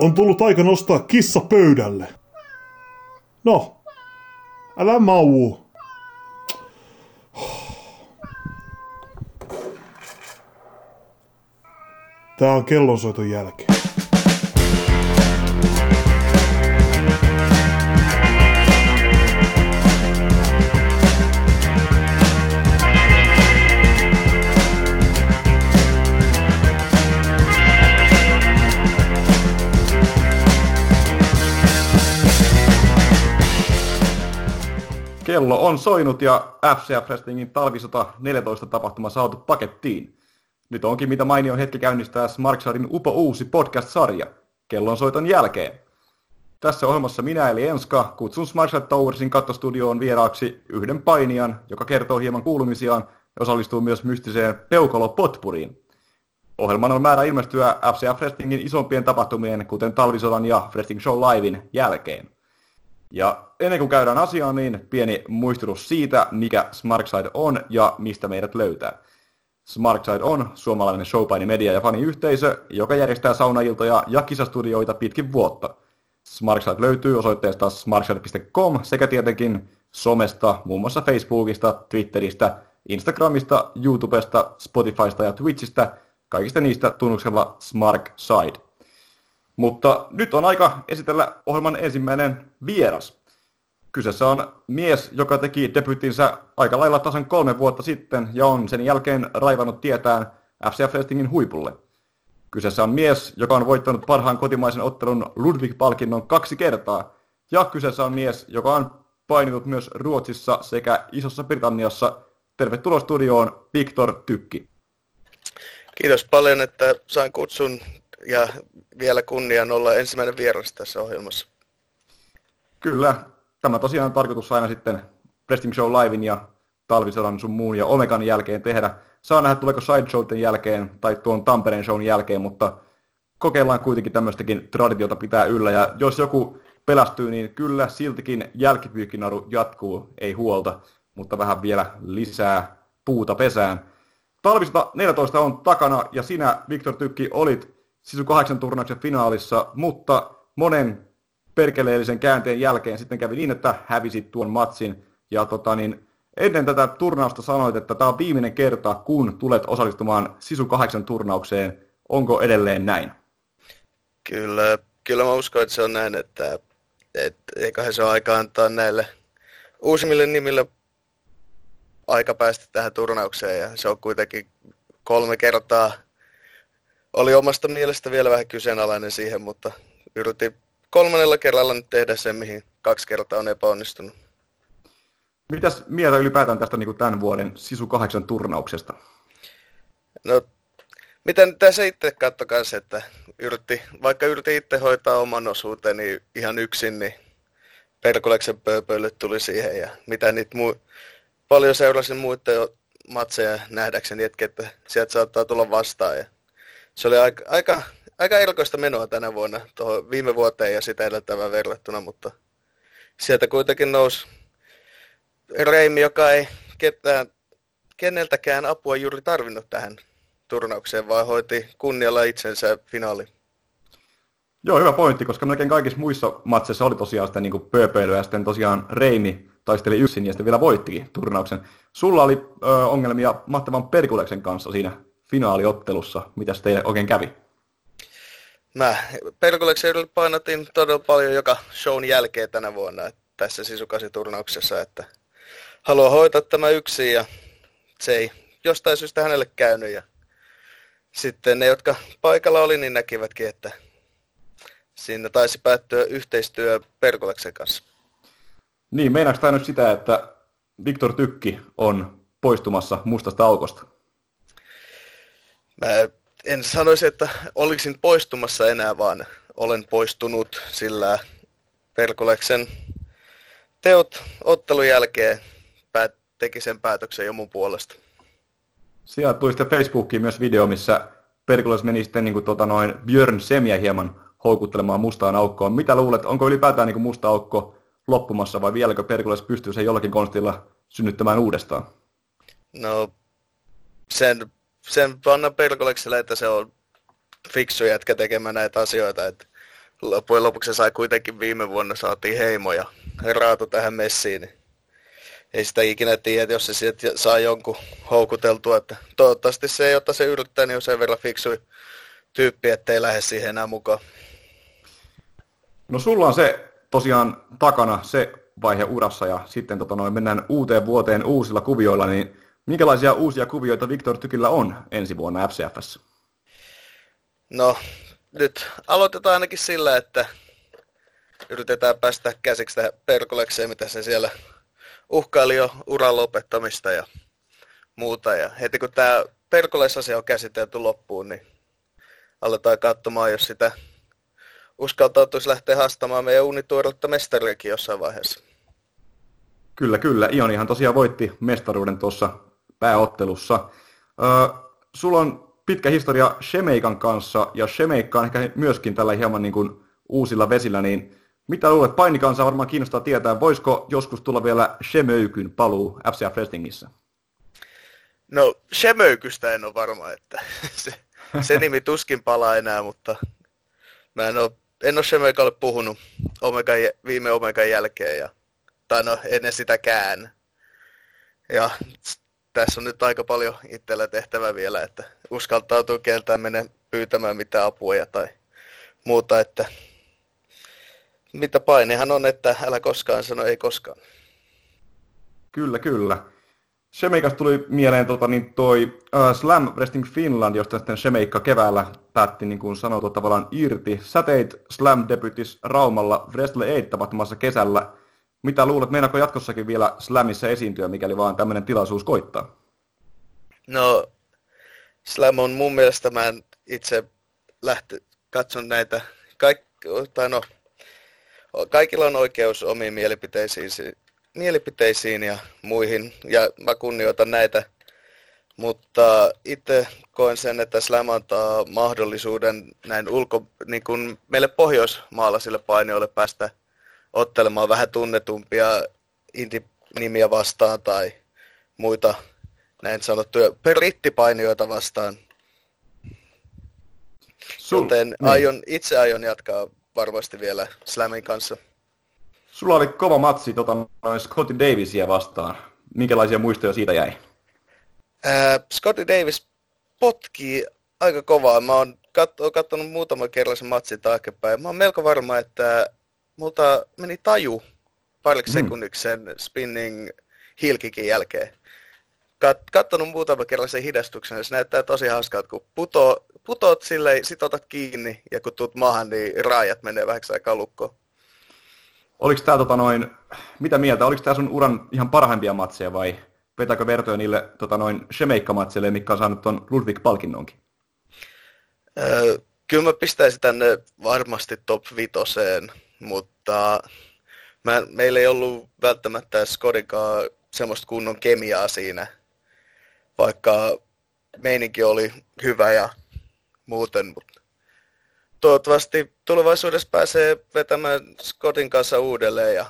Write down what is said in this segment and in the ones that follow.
On tullut aika nostaa kissa pöydälle. No, älä mauu. Tää on kellonsoiton jälkeen. Kello on soinut ja FCF Wrestlingin talvisota 14 tapahtuma saatu pakettiin. Nyt onkin mitä mainio hetki käynnistää Smarksarin upo uusi podcast-sarja, Kellon soiton jälkeen. Tässä ohjelmassa minä eli Enska kutsun Smarksat Towersin kattostudioon vieraaksi yhden painijan, joka kertoo hieman kuulumisiaan ja osallistuu myös mystiseen peukalo-potpuriin. Ohjelman on määrä ilmestyä FCF Wrestlingin isompien tapahtumien, kuten talvisodan ja Wrestling Show Livein jälkeen. Ja ennen kuin käydään asiaan, niin pieni muistutus siitä, mikä Smarkside on ja mistä meidät löytää. Smarkside on suomalainen showpaini media ja faniyhteisö, joka järjestää saunailtoja ja kisastudioita pitkin vuotta. Smarkside löytyy osoitteesta smarkside.com sekä tietenkin somesta, muun muassa Facebookista, Twitteristä, Instagramista, YouTubesta, Spotifysta ja Twitchistä, kaikista niistä tunnuksella Smarkside. Mutta nyt on aika esitellä ohjelman ensimmäinen vieras. Kyseessä on mies, joka teki debyttinsä aika lailla tasan kolme vuotta sitten ja on sen jälkeen raivannut tietään FCF Wrestlingin huipulle. Kyseessä on mies, joka on voittanut parhaan kotimaisen ottelun Ludwig-palkinnon kaksi kertaa. Ja kyseessä on mies, joka on painitut myös Ruotsissa sekä Isossa Britanniassa. Tervetuloa studioon, Viktor Tykki. Kiitos paljon, että sain kutsun ja vielä kunnian olla ensimmäinen vieras tässä ohjelmassa. Kyllä, tämä tosiaan on tarkoitus aina sitten Wrestling Show Livein ja talvisodan sun muun ja Omegan jälkeen tehdä. Saa nähdä, tuleeko Sideshowten jälkeen tai tuon Tampereen shown jälkeen, mutta kokeillaan kuitenkin tämmöistäkin traditiota pitää yllä. Ja jos joku pelästyy, niin kyllä siltikin jälkipyykkinaru jatkuu, ei huolta, mutta vähän vielä lisää puuta pesään. Talvisota 14 on takana ja sinä, Viktor Tykki, olit Sisu 8 turnauksen finaalissa, mutta monen perkeleellisen käänteen jälkeen sitten kävi niin, että hävisit tuon matsin. Ja tota, niin, ennen tätä turnausta sanoit, että tämä on viimeinen kerta, kun tulet osallistumaan Sisu 8 turnaukseen. Onko edelleen näin? Kyllä, kyllä mä uskon, että se on näin, että, että eiköhän se ole aika antaa näille uusimmille nimille aika päästä tähän turnaukseen ja se on kuitenkin kolme kertaa oli omasta mielestä vielä vähän kyseenalainen siihen, mutta yritin kolmannella kerralla nyt tehdä sen, mihin kaksi kertaa on epäonnistunut. Mitäs mieltä ylipäätään tästä niin kuin tämän vuoden Sisu 8 turnauksesta? No, miten tässä itse katso kanssa, että yritti, vaikka yritin itse hoitaa oman osuuteni ihan yksin, niin Perkuleksen pööpöille tuli siihen ja mitä niitä muu, paljon seurasin muiden matseja nähdäkseni, että sieltä saattaa tulla vastaan ja se oli aika, aika, aika erikoista menoa tänä vuonna tuohon viime vuoteen ja sitä edeltävään verrattuna, mutta sieltä kuitenkin nousi Reimi, joka ei ketään, keneltäkään apua juuri tarvinnut tähän turnaukseen, vaan hoiti kunnialla itsensä finaali. Joo, hyvä pointti, koska melkein kaikissa muissa matseissa oli tosiaan sitä niin pööpeilyä ja sitten tosiaan Reimi taisteli yksin ja sitten vielä voittikin turnauksen. Sulla oli ö, ongelmia mahtavan Perkuleksen kanssa siinä finaaliottelussa. Mitäs teille oikein kävi? Mä Perkulekselle painotin todella paljon joka shown jälkeen tänä vuonna tässä sisukasi-turnauksessa, että haluan hoitaa tämä yksin ja se ei jostain syystä hänelle käynyt. Ja sitten ne, jotka paikalla oli, niin näkivätkin, että siinä taisi päättyä yhteistyö Perkuleksen kanssa. Niin, meinaako tämä nyt sitä, että Viktor Tykki on poistumassa mustasta aukosta? Mä en sanoisi, että olisin poistumassa enää, vaan olen poistunut, sillä Perkuleksen teot ottelun jälkeen päät- teki sen päätöksen jo mun puolesta. Sieltä tuli sitten Facebookiin myös video, missä Perkules meni sitten niin kuin, tota, noin Björn Semiä hieman houkuttelemaan mustaan aukkoon. Mitä luulet, onko ylipäätään niin kuin musta aukko loppumassa vai vieläkö Perkules pystyy sen jollakin konstilla synnyttämään uudestaan? No, sen sen panna Perkolekselle, että se on fiksu jätkä tekemään näitä asioita. Että loppujen lopuksi sai kuitenkin viime vuonna saatiin heimo ja raatu tähän messiin. Niin ei sitä ikinä tiedä, jos se sieltä saa jonkun houkuteltua. Että toivottavasti se, jotta se yrittää, niin on sen verran fiksui tyyppi, ettei lähde siihen enää mukaan. No sulla on se tosiaan takana se vaihe urassa ja sitten tota noin, mennään uuteen vuoteen uusilla kuvioilla, niin minkälaisia uusia kuvioita Viktor Tykillä on ensi vuonna FCFssä? No, nyt aloitetaan ainakin sillä, että yritetään päästä käsiksi tähän perkulekseen, mitä se siellä uhkaili jo uran lopettamista ja muuta. Ja heti kun tämä perkulesasia on käsitelty loppuun, niin aletaan katsomaan, jos sitä uskaltautuisi lähteä haastamaan meidän unituoretta mestariakin jossain vaiheessa. Kyllä, kyllä. Ionihan tosiaan voitti mestaruuden tuossa pääottelussa. Öö, sulla on pitkä historia Shemeikan kanssa, ja Shemeikka on ehkä myöskin tällä hieman niin kuin uusilla vesillä, niin mitä luulet, painikansa varmaan kiinnostaa tietää, voisiko joskus tulla vielä Shemöykyn paluu FCA Wrestlingissa? No, Shemöykystä en ole varma, että se, se nimi tuskin palaa enää, mutta mä en ole, en ole Shemeikalle puhunut Omega, viime Omegan jälkeen, ja, tai no ennen sitäkään. Ja tässä on nyt aika paljon itsellä tehtävä vielä, että uskaltautuu keltään mennä pyytämään mitään apua tai muuta, että mitä painehan on, että älä koskaan sano ei koskaan. Kyllä, kyllä. Shemeikas tuli mieleen tota, niin toi uh, Slam Wrestling Finland, josta sitten Shemeikka keväällä päätti niin kuin sanoutua tavallaan irti. Sä teit Slam debutis Raumalla Wrestle 8 tapahtumassa kesällä. Mitä luulet, meinaako jatkossakin vielä Slamissa esiintyä, mikäli vaan tämmöinen tilaisuus koittaa? No, Slam on mun mielestä, mä itse lähti, katson näitä, kaik, tai no, kaikilla on oikeus omiin mielipiteisiin, mielipiteisiin ja muihin, ja mä kunnioitan näitä, mutta itse koen sen, että Slam antaa mahdollisuuden näin ulko, niin kuin meille pohjoismaalaisille painijoille päästä ottelemaan vähän tunnetumpia indie-nimiä vastaan tai muita näin sanottuja brittipainijoita vastaan. Sul, Joten niin. aion, itse aion jatkaa varmasti vielä Slamin kanssa. Sulla oli kova matsi tota, Scotty Davisia vastaan. Minkälaisia muistoja siitä jäi? Äh, Scotty Davis potkii aika kovaa. Mä oon kat- katsonut muutama kerran sen matsin taaksepäin. Mä oon melko varma, että multa meni taju pariksi mm. sekunniksi sen spinning hilkikin jälkeen. Kat- kattonut muutama kerran sen hidastuksen, se näyttää tosi hauskaa, kun puto, putoat silleen, sit otat kiinni, ja kun tuut maahan, niin raajat menee vähäksi aikaa lukkoon. Oliko tämä tota noin, mitä mieltä, oliko tämä sun uran ihan parhaimpia matseja vai vetääkö vertoja niille tota noin Shemeikka-matseille, mikä on saanut tuon Ludwig-palkinnonkin? Öö, kyllä mä pistäisin tänne varmasti top vitoseen, mutta mä, meillä ei ollut välttämättä Skodikaan semmoista kunnon kemiaa siinä, vaikka meininki oli hyvä ja muuten, mutta toivottavasti tulevaisuudessa pääsee vetämään Scottin kanssa uudelleen ja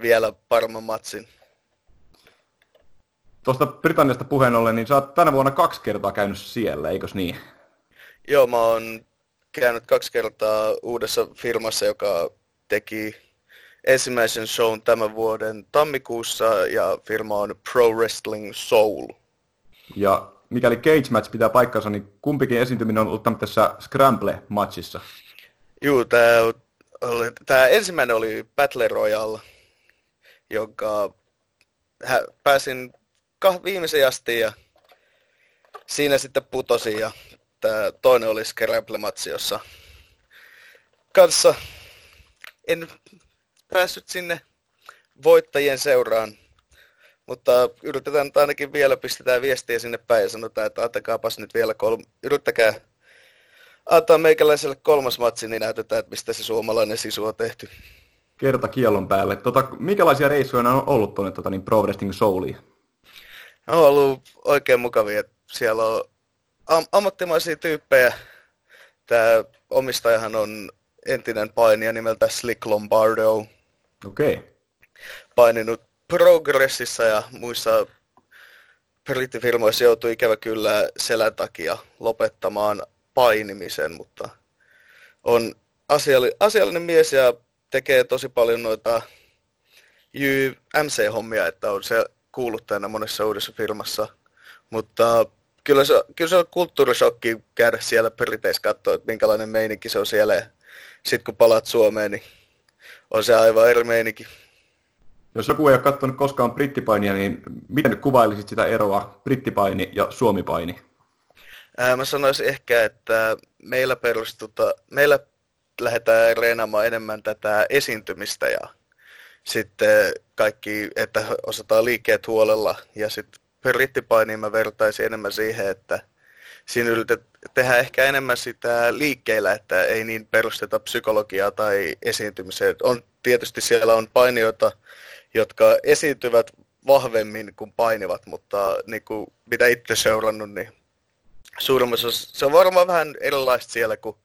vielä paremman matsin. Tuosta Britanniasta puheen ollen, niin sä oot tänä vuonna kaksi kertaa käynyt siellä, eikös niin? Joo, mä oon käynyt kaksi kertaa uudessa firmassa, joka teki ensimmäisen shown tämän vuoden tammikuussa ja firma on Pro Wrestling Soul. Ja mikäli cage match pitää paikkansa, niin kumpikin esiintyminen on ollut tässä Scramble-matchissa. Joo, tämä, ensimmäinen oli Battle Royale, jonka pääsin viimeisen asti ja siinä sitten putosin ja tämä toinen oli Scramble-matchi, jossa kanssa en päässyt sinne voittajien seuraan mutta yritetään nyt ainakin vielä, pistetään viestiä sinne päin ja sanotaan, että antakaapas nyt vielä kolme, yrittäkää antaa meikäläiselle kolmas matsi, niin näytetään, että mistä se suomalainen sisu on tehty. Kerta kiellon päälle. Tota, minkälaisia reissuja on ollut tuonne tota, niin Pro Wrestling Souliin? On ollut oikein mukavia. Siellä on am- ammattimaisia tyyppejä. Tämä omistajahan on entinen painija nimeltä Slick Lombardo. Okei. Okay. Paininut Progressissa ja muissa brittifirmoissa joutui ikävä kyllä selän takia lopettamaan painimisen, mutta on asiallinen, asiallinen mies ja tekee tosi paljon noita MC-hommia, että on se kuuluttajana monessa uudessa firmassa. Mutta kyllä se, kyllä se on kulttuurisokki käydä siellä Briteissä katsoa, että minkälainen meininki se on siellä. Sitten kun palaat Suomeen, niin on se aivan eri meininki. Jos joku ei ole katsonut koskaan brittipainia, niin miten nyt kuvailisit sitä eroa brittipaini ja suomipaini? Ää, mä sanoisin ehkä, että meillä perustuta, meillä lähdetään reenaamaan enemmän tätä esiintymistä ja sitten kaikki, että osataan liikkeet huolella ja sitten brittipainiin mä vertaisin enemmän siihen, että siinä yritetään tehdä ehkä enemmän sitä liikkeellä, että ei niin perusteta psykologiaa tai esiintymiseen. On, tietysti siellä on painijoita, jotka esiintyvät vahvemmin kuin painivat, mutta niin kuin mitä itse seurannut, niin suurimmassa se on varmaan vähän erilaista siellä, kun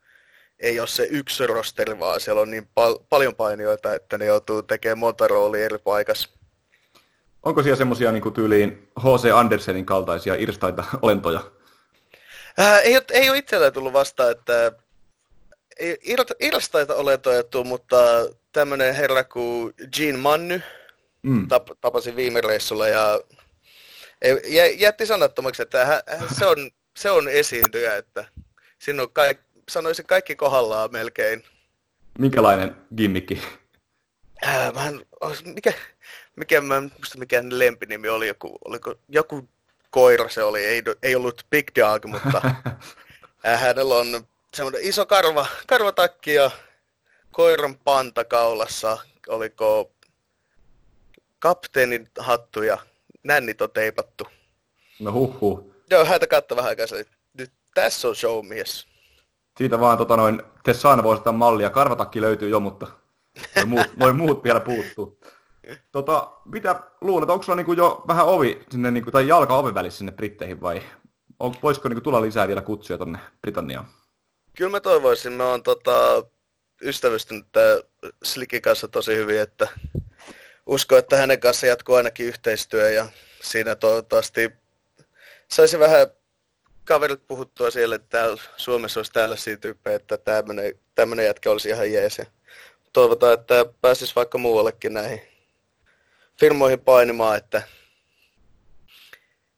ei ole se yksi rosteri, vaan siellä on niin pal- paljon painijoita, että ne joutuu tekemään monta roolia eri paikassa. Onko siellä semmoisia niin tyyliin H.C. Andersenin kaltaisia irstaita olentoja? Ää, ei, ole, ei ole itsellä tullut vastaan, että ei irstaita olentoja tuu, mutta tämmöinen herra kuin Gene Manny mm. tap, tapasin viime reissulla ja jätti sanattomaksi, että hän, se, on, se on esiintyjä, että siinä on kaik, sanoisin kaikki kohdallaan melkein. Minkälainen gimmikki? Ää, mä en, mikä, mikä, mä en muista mikä lempinimi oli, joku, oliko joku koira se oli, ei, ei ollut Big Dog, mutta hänellä on semmoinen iso karva, karvatakki ja koiran panta kaulassa, oliko kapteenin hattu ja nännit on teipattu. No huh. Joo, häntä katso vähän aikaa, nyt tässä on showmies. Siitä vaan tota noin, Tessana voisi ottaa mallia, karvatakki löytyy jo, mutta noin muut, noin muut vielä puuttuu. Tota, mitä luulet, onko sulla niinku jo vähän ovi sinne, niinku, tai jalka oven välissä sinne Britteihin vai on, voisiko niinku tulla lisää vielä kutsuja tonne Britanniaan? Kyllä mä toivoisin, mä oon tota, ystävystynyt Slikin kanssa tosi hyvin, että uskon, että hänen kanssa jatkuu ainakin yhteistyö ja siinä toivottavasti saisi vähän kaverit puhuttua siellä, että täällä Suomessa olisi tällaisia tyyppejä, että tämmöinen jätkä olisi ihan jees. Toivotaan, että pääsisi vaikka muuallekin näihin firmoihin painimaan, että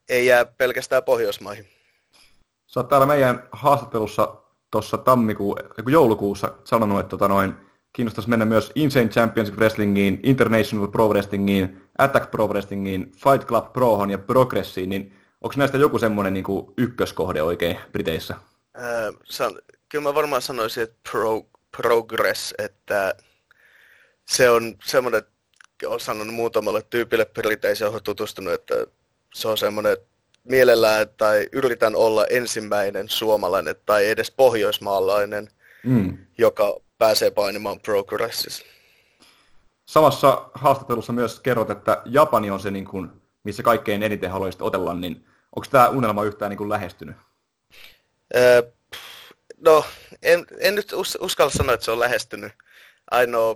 ei jää pelkästään Pohjoismaihin. Sä oot täällä meidän haastattelussa tuossa tammikuu, joulukuussa sanonut, että tota noin, kiinnostaisi mennä myös Insane Championship Wrestlingiin, International Pro Wrestlingiin, Attack Pro Wrestlingiin, Fight Club Prohon ja Progressiin, niin onko näistä joku semmoinen niin ykköskohde oikein Briteissä? Äh, san, kyllä mä varmaan sanoisin, että pro, Progress, että se on semmoinen, olen sanonut muutamalle tyypille Briteissä, johon tutustunut, että se on semmoinen, mielellään tai yritän olla ensimmäinen suomalainen tai edes pohjoismaalainen, mm. joka pääsee painimaan Progressissa. Samassa haastattelussa myös kerrot, että Japani on se, niin kuin, missä kaikkein eniten haluaisit otella, niin onko tämä unelma yhtään niin kuin lähestynyt? Öö, no, en, en nyt us, uskalla sanoa, että se on lähestynyt. Ainoa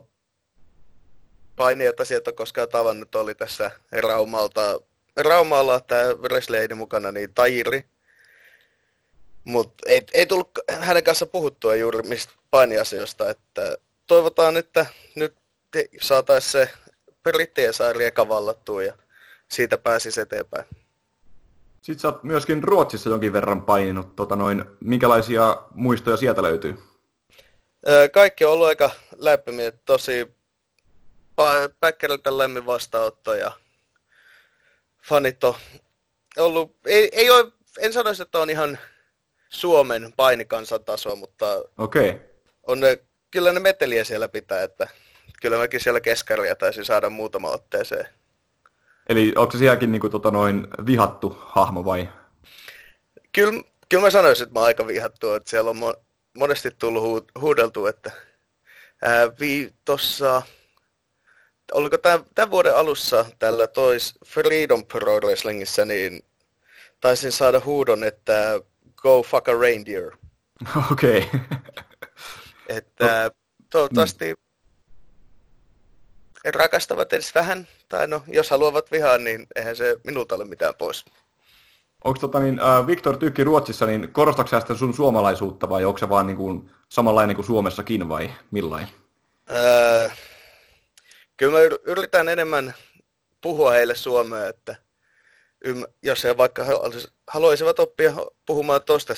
paini, jota sieltä on koskaan tavannut, oli tässä Raumalta. Raumalla tämä Wrestleini mukana, niin Tairi. Mutta ei, ei tullut hänen kanssa puhuttua juuri mistä painiasioista, että toivotaan, että nyt saataisiin se brittien saari eka vallattua ja siitä pääsisi eteenpäin. Sitten sä oot myöskin Ruotsissa jonkin verran paininut. Tota noin, minkälaisia muistoja sieltä löytyy? Kaikki on ollut aika lämpimiä. Tosi Päkkäriltä lämmin vastaanotto ja fanit on ollut, ei, ei ole, en sanoisi, että on ihan Suomen painikansan taso, mutta okay. on ne, kyllä ne meteliä siellä pitää, että kyllä mäkin siellä keskaria taisin saada muutama otteeseen. Eli onko se sielläkin niin kuin, tota, noin vihattu hahmo vai? Kyllä, kyllä mä sanoisin, että mä oon aika vihattu, että siellä on mo- monesti tullut hu- huudeltu, että ää, vi- tossa, oliko tämän, tämän vuoden alussa tällä tois Freedom Pro Wrestlingissä, niin taisin saada huudon, että go fuck a reindeer. Okei. Okay. että toivottavasti mm. rakastavat edes vähän, tai no, jos haluavat vihaa, niin eihän se minulta ole mitään pois. Onko tota, niin, äh, Viktor Tykki Ruotsissa, niin korostatko sitä sun suomalaisuutta vai onko se vaan niin kuin, samanlainen kuin Suomessakin vai millainen? Öö, kyllä mä yritän enemmän puhua heille suomea, että jos he vaikka haluaisivat oppia puhumaan toista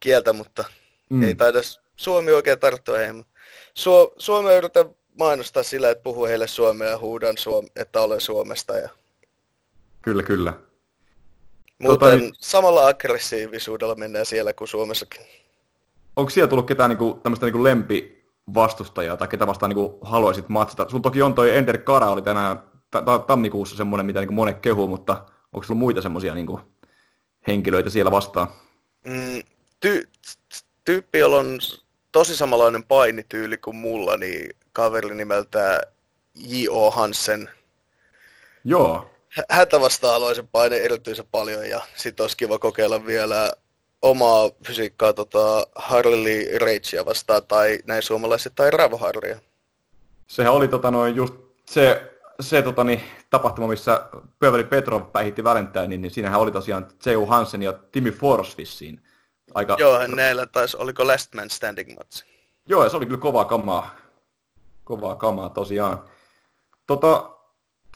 kieltä, mutta mm. ei taida Suomi oikein tarttua heihin. Suo, Suomea yritän mainostaa sillä, että puhuu heille suomea ja huudan, suom- että olen Suomesta. Ja... Kyllä, kyllä. Muuten tota, niin... samalla aggressiivisuudella mennään siellä kuin Suomessakin. Onko siellä tullut ketään niinku, tämmöistä niinku lempivastustajaa tai ketä vastaan niinku haluaisit matsata? Sulla toki on toi Ender Kara, oli tänään t- tammikuussa semmoinen, mitä niinku monet kehuu, mutta onko sulla muita semmoisia niinku henkilöitä siellä vastaan? Mm, ty- tyyppi, jolla on tosi samanlainen painityyli kuin mulla, niin kaveri nimeltä J.O. Hansen. Joo. Häntä vastaan haluaisin paine erityisen paljon ja sitten olisi kiva kokeilla vielä omaa fysiikkaa tota, Harley Ragea vastaan tai näin suomalaiset tai Ravo Harleya. Sehän oli tota, noin just se, se tota, niin, tapahtuma, missä Pöveli Petrov päihitti Valentine, niin siinähän oli tosiaan J.O. Hansen ja Timmy Forsvissiin aika... Joo, näillä taisi, oliko Last Man Standing match? Joo, ja se oli kyllä kovaa kamaa. Kovaa kamaa tosiaan. Tota,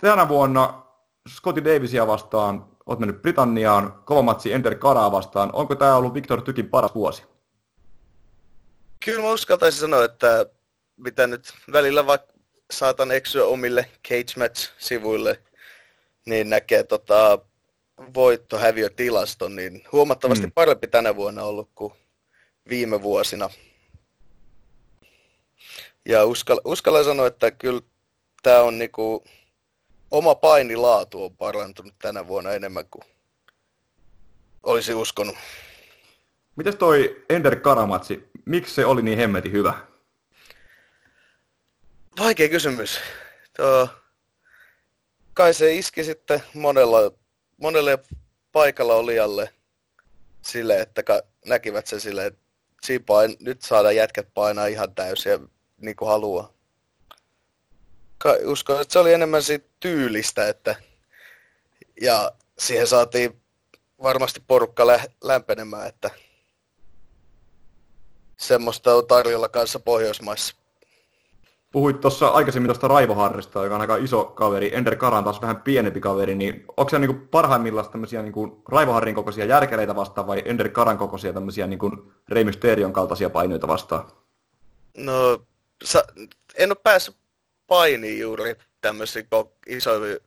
tänä vuonna Scotty Davisia vastaan, olet mennyt Britanniaan, kova matsi Ender Karaa vastaan. Onko tämä ollut Victor Tykin paras vuosi? Kyllä mä uskaltaisin sanoa, että mitä nyt välillä vaikka saatan eksyä omille Cage Match-sivuille, niin näkee tota, voittohäviötilaston, niin huomattavasti mm. parempi tänä vuonna ollut kuin viime vuosina. Ja uskal, uskallan sanoa, että kyllä tämä on niinku, oma painilaatu on parantunut tänä vuonna enemmän kuin olisi uskonut. Mites toi Ender Karamatsi, miksi se oli niin hemmeti hyvä? Vaikea kysymys. Tuo, kai se iski sitten monella monelle paikalla olijalle sille, että näkivät sen sille, että pain, nyt saadaan jätkät painaa ihan täysiä niin kuin haluaa. Uskon, että se oli enemmän siitä tyylistä, että ja siihen saatiin varmasti porukka lä- lämpenemään, että semmoista on tarjolla kanssa Pohjoismaissa. Puhuit tuossa aikaisemmin tuosta Raivo Harrista, joka on aika iso kaveri, Ender Karan taas vähän pienempi kaveri, niin onko se niin parhaimmillaan tämmöisiä niin Raivo Harrin kokoisia järkeleitä vastaan vai Ender Karan kokoisia tämmöisiä niin Rey Mysterion kaltaisia painoita vastaan? No, sa- en ole päässyt painiin juuri tämmöisiä isoja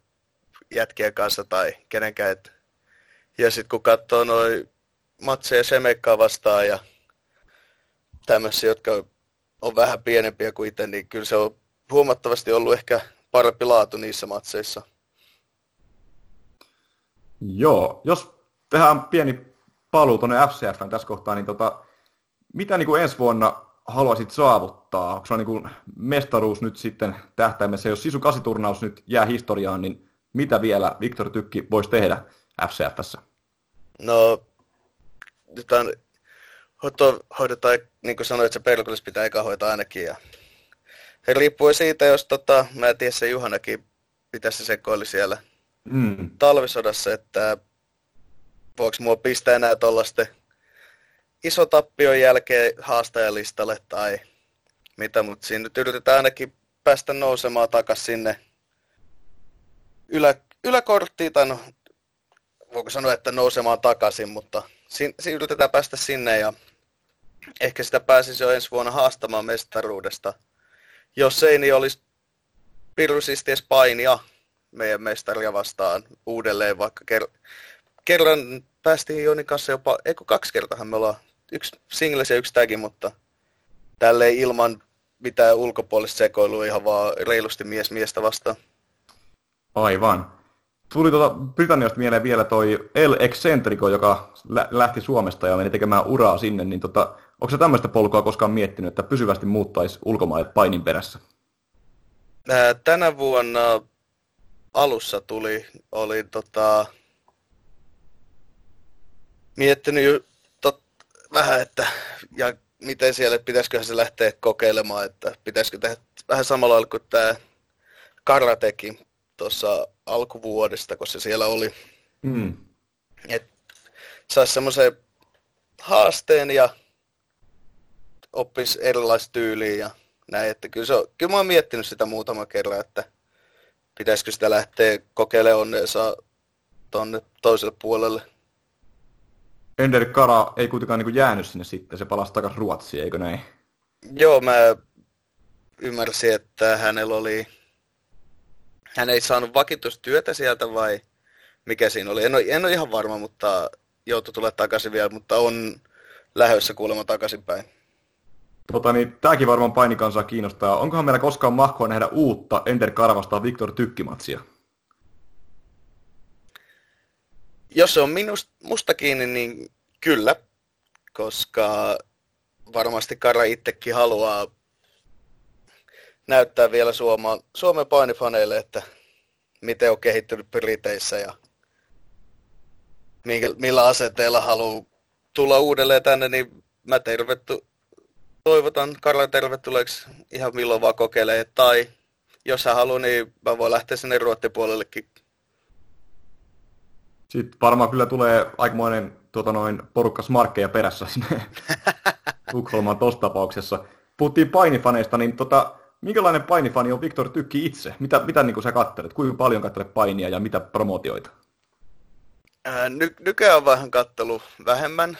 jätkiä kanssa tai kenenkään. Et... Ja sitten kun katsoo noin matseja Semekkaa vastaan ja tämmöisiä, jotka on vähän pienempiä kuin itse, niin kyllä se on huomattavasti ollut ehkä parempi laatu niissä matseissa. Joo, jos tehdään pieni paluu tuonne FCFn tässä kohtaa, niin tota, mitä niin kuin ensi vuonna haluaisit saavuttaa? Onko se niin kuin mestaruus nyt sitten tähtäimessä? Jos Sisu 8 turnaus nyt jää historiaan, niin mitä vielä Viktor Tykki voisi tehdä FCFssä? No, nyt on hoito, hoidetaan, niin kuin sanoit, se perkulis pitää eka hoitaa ainakin. Ja he riippuu siitä, jos tota, mä en tiedä, se Juhanakin pitäisi se sekoili siellä mm. talvisodassa, että voiko mua pistää enää tuollaisten iso tappion jälkeen haastajalistalle tai mitä, mutta siinä nyt yritetään ainakin päästä nousemaan takaisin sinne ylä, yläkorttiin, tai no, voiko sanoa, että nousemaan takaisin, mutta siinä, siinä yritetään päästä sinne ja ehkä sitä pääsisi jo ensi vuonna haastamaan mestaruudesta. Jos ei, niin olisi pirusisti edes painia meidän mestaria vastaan uudelleen, vaikka ker- kerran päästiin Jonin kanssa jopa, eikö kaksi kertaa me ollaan, yksi singles ja yksi tagin, mutta tälleen ilman mitään ulkopuolista sekoilua ihan vaan reilusti mies miestä vastaan. Aivan. Tuli tuota Britanniasta mieleen vielä toi El Excentrico, joka lä- lähti Suomesta ja meni tekemään uraa sinne, niin tota, onko se tämmöistä polkua koskaan miettinyt, että pysyvästi muuttaisi ulkomaille painin perässä? Tänä vuonna alussa tuli, oli tota, miettinyt vähän, että ja miten siellä, pitäisikö se lähteä kokeilemaan, että pitäisikö tehdä vähän samalla lailla kuin tämä Karatekin tuossa alkuvuodesta, kun se siellä oli. Mm. Et saisi semmoisen haasteen ja oppisi erilaista tyyliä ja näin. Että kyllä, se on, kyllä mä oon miettinyt sitä muutama kerran, että pitäisikö sitä lähteä kokeilemaan onneensa tuonne toiselle puolelle. Ender Kara ei kuitenkaan niin jäänyt sinne sitten, se palasi takaisin Ruotsiin, eikö näin? Joo, mä ymmärsin, että hänellä oli, hän ei saanut vakitustyötä sieltä vai mikä siinä oli. En ole, en ole ihan varma, mutta joutui tulla takaisin vielä, mutta on lähössä kuulemma takaisinpäin. Tota, niin, tämäkin varmaan painikansaa kiinnostaa. Onkohan meillä koskaan mahkoa nähdä uutta Ender Karvasta Viktor Tykkimatsia? Jos se on minust, musta kiinni, niin kyllä, koska varmasti Kara itsekin haluaa näyttää vielä Suoma, Suomen painifaneille, että miten on kehittynyt Briteissä ja millä asenteella haluaa tulla uudelleen tänne, niin mä tervetu, toivotan Karla tervetulleeksi ihan milloin vaan kokeilee. Tai jos hän haluaa, niin mä voin lähteä sinne ruottipuolellekin. Sitten varmaan kyllä tulee aikamoinen tuota noin, porukka smarkkeja perässä sinne Tukholmaan tuossa tapauksessa. Puhuttiin painifaneista, niin tota, minkälainen painifani on Viktor Tykki itse? Mitä, mitä niin kuin sä kattelet? Kuinka paljon katselet painia ja mitä promootioita? Ää, ny- nykyään on vähän kattelu vähemmän.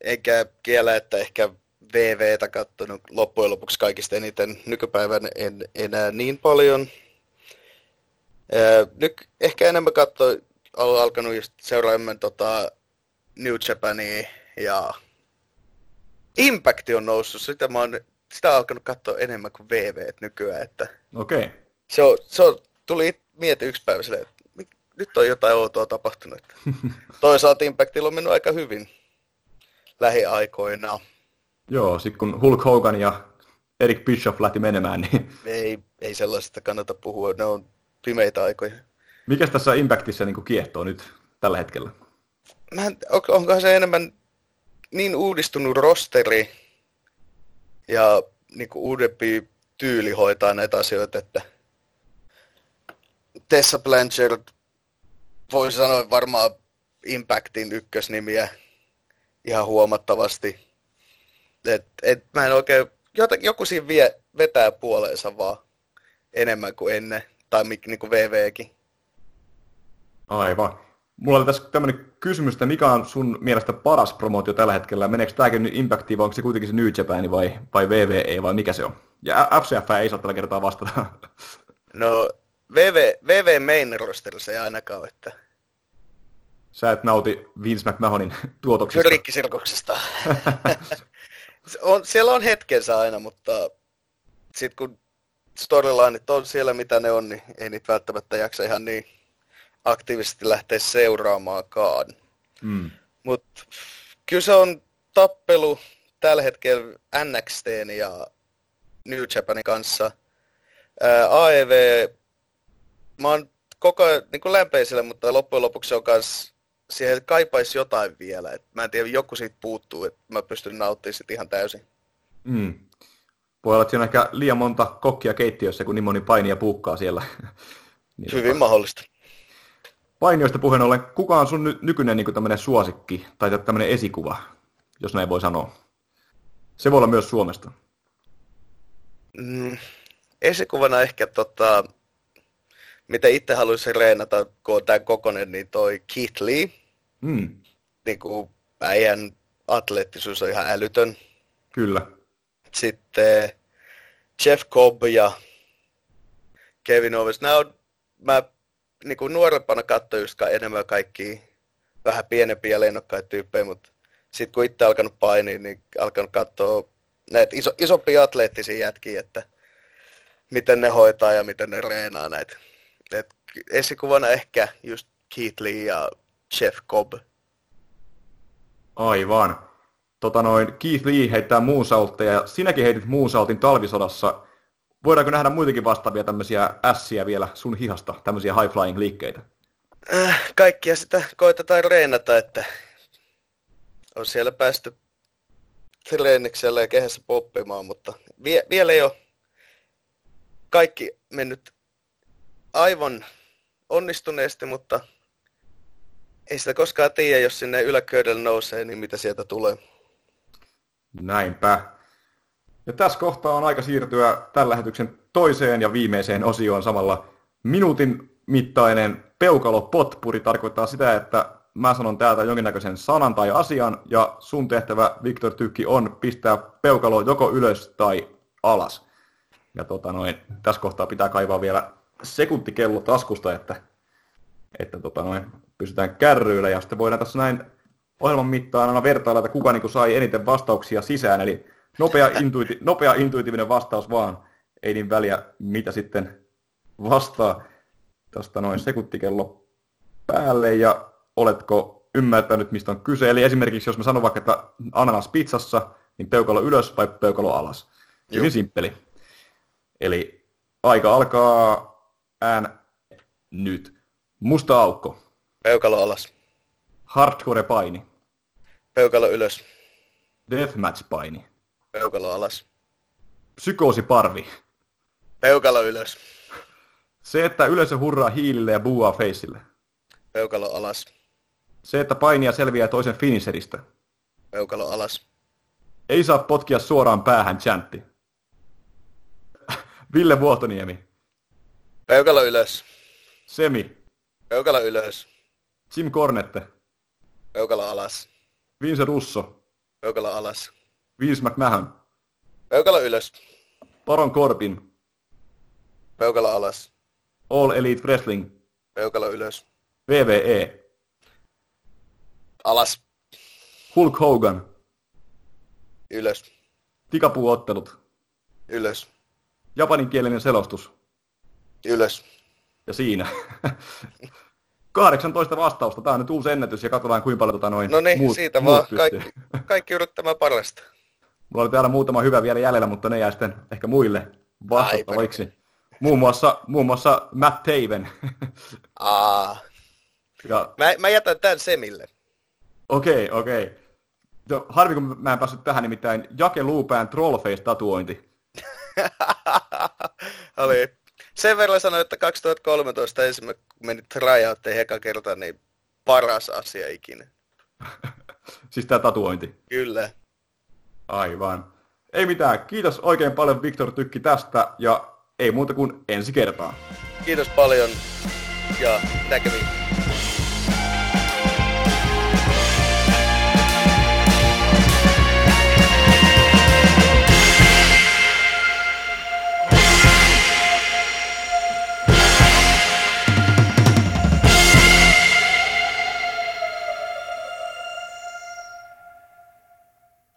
Eikä kiellä, että ehkä VVtä kattonut loppujen lopuksi kaikista eniten. Nykypäivän en enää niin paljon. Ää, nyt ehkä enemmän katso, olen alkanut just seuraamaan tota New Japania ja Impact on noussut. Sitä mä oon, sitä on alkanut katsoa enemmän kuin VV nykyään. Että Okei. Okay. Se, on, se on, tuli mieti yksi päivä silleen, että nyt on jotain outoa tapahtunut. Toisaalta Impactilla on mennyt aika hyvin lähiaikoina. Joo, sitten kun Hulk Hogan ja Eric Bischoff lähti menemään, niin... Ei, ei sellaisesta kannata puhua, ne on pimeitä aikoja. Mikäs tässä Impactissa niin kiehtoo nyt tällä hetkellä? Mä en, on, onkohan se enemmän niin uudistunut rosteri ja niin kuin uudempi tyyli hoitaa näitä asioita, että Tessa Blanchard voi sanoa varmaan Impactin ykkösnimiä ihan huomattavasti. Et, et mä en oikein, joku siinä vie, vetää puoleensa vaan enemmän kuin ennen, tai niin kuin VVkin. Aivan. Mulla oli tässä tämmöinen kysymys, että mikä on sun mielestä paras promootio tällä hetkellä? Meneekö tämäkin nyt Impactiin vai onko se kuitenkin se New Japan vai, vai VVE vai mikä se on? Ja FCF ei saa tällä kertaa vastata. No VV, VV main rosterissa ei ainakaan, että... Sä et nauti Vince McMahonin tuotoksista. Rykkisirkuksesta. on, siellä on hetkensä aina, mutta sitten kun storylineit on siellä mitä ne on, niin ei niitä välttämättä jaksa ihan niin aktiivisesti lähteä seuraamaankaan. Mm. Mutta kyllä se on tappelu tällä hetkellä NXT ja New Japanin kanssa. Ää, AEV mä oon koko ajan niin lämpeisellä, mutta loppujen lopuksi on kans, siihen kaipaisi jotain vielä. Et mä en tiedä, joku siitä puuttuu, että mä pystyn nauttimaan sitä ihan täysin. Mm. Voi olla, että siinä on ehkä liian monta kokkia keittiössä, kun niin moni painia puukkaa siellä. niin Hyvin mahdollista. Painioista puheen ollen, kuka on sun ny- nykyinen niin tämmöinen suosikki tai tämmöinen esikuva, jos näin voi sanoa? Se voi olla myös Suomesta. Mm, esikuvana ehkä tota, mitä itse haluaisin reenata, kun on tämän kokonen, niin toi Keith Lee. Mm. Niin kuin äijän atleettisuus on ihan älytön. Kyllä. Sitten Jeff Cobb ja Kevin Owens. Nämä on, mä niin kuin nuorempana katsoin just enemmän kaikki vähän pienempiä lennokkaita tyyppejä, mutta sitten kun itse alkanut painia, niin alkanut katsoa näitä iso, isompia atleettisia jätkiä, että miten ne hoitaa ja miten ne reenaa näitä et esikuvana ehkä just Keith Lee ja Jeff Cobb. Aivan. Tota noin, Keith Lee heittää moonsaultteja ja sinäkin heitit moonsaultin talvisodassa. Voidaanko nähdä muitakin vastaavia tämmöisiä ässiä vielä sun hihasta, tämmöisiä high-flying liikkeitä? Äh, kaikkia sitä koitetaan reenata, että on siellä päästy treeniksellä ja kehässä poppimaan, mutta vie, vielä ei ole kaikki mennyt aivan onnistuneesti, mutta ei sitä koskaan tiedä, jos sinne yläköydelle nousee, niin mitä sieltä tulee. Näinpä. Ja tässä kohtaa on aika siirtyä tämän lähetyksen toiseen ja viimeiseen osioon samalla. Minuutin mittainen peukalo-potpuri tarkoittaa sitä, että mä sanon täältä jonkinnäköisen sanan tai asian, ja sun tehtävä, Viktor Tykki, on pistää peukalo joko ylös tai alas. Ja tota noin, tässä kohtaa pitää kaivaa vielä sekuntikello taskusta, että, että tota noin, pysytään kärryillä, ja sitten voidaan tässä näin ohjelman mittaan aina vertailla, että kuka niin sai eniten vastauksia sisään, eli nopea, intuiti, nopea intuitiivinen vastaus vaan, ei niin väliä mitä sitten vastaa. Tästä noin sekuntikello päälle, ja oletko ymmärtänyt, mistä on kyse. Eli esimerkiksi jos mä sanon vaikka, että ananas pizzassa, niin peukalo ylös vai peukalo alas. Hyvin simppeli. Eli aika alkaa ään nyt. Musta aukko. Peukalo alas. Hardcore paini. Peukalo ylös. Deathmatch paini. Peukalo alas. Psykoosi parvi. Peukalo ylös. Se, että yleisö hurraa hiilille ja buuaa feissille. Peukalo alas. Se, että painia selviää toisen finisheristä. Peukalo alas. Ei saa potkia suoraan päähän chantti. Ville Vuotoniemi. Peukalo ylös. Semi. Peukalo ylös. Jim Cornette. Peukalo alas. Vince Russo. Peukalo alas. Vince McMahon. Peukalo ylös. Baron Corbin. Peukalo alas. All Elite Wrestling. Peukalo ylös. WWE. Alas. Hulk Hogan. Ylös. Tikapuuottelut. Ylös. Japaninkielinen selostus. Ylös. Ja siinä. 18 vastausta. Tämä on nyt uusi ennätys ja katsotaan kuinka paljon tota noin No niin, muut, siitä muut vaan pystyy. kaikki, kaikki yrittämään parasta. Mulla oli täällä muutama hyvä vielä jäljellä, mutta ne jää sitten ehkä muille vastattaviksi. Muun muassa, muun muassa Matt Taven. Aa. ja Mä, mä jätän tän Semille. okei, okei. No, harvi kun mä en päässyt tähän nimittäin Jake Luupään Trollface-tatuointi. Oli. Sen verran sanoin, että 2013 ensimmäinen, kun meni tryoutteihin eka kerta, niin paras asia ikinä. siis tää tatuointi. Kyllä. Aivan. Ei mitään. Kiitos oikein paljon Viktor Tykki tästä ja ei muuta kuin ensi kertaa. Kiitos paljon ja näkemiin.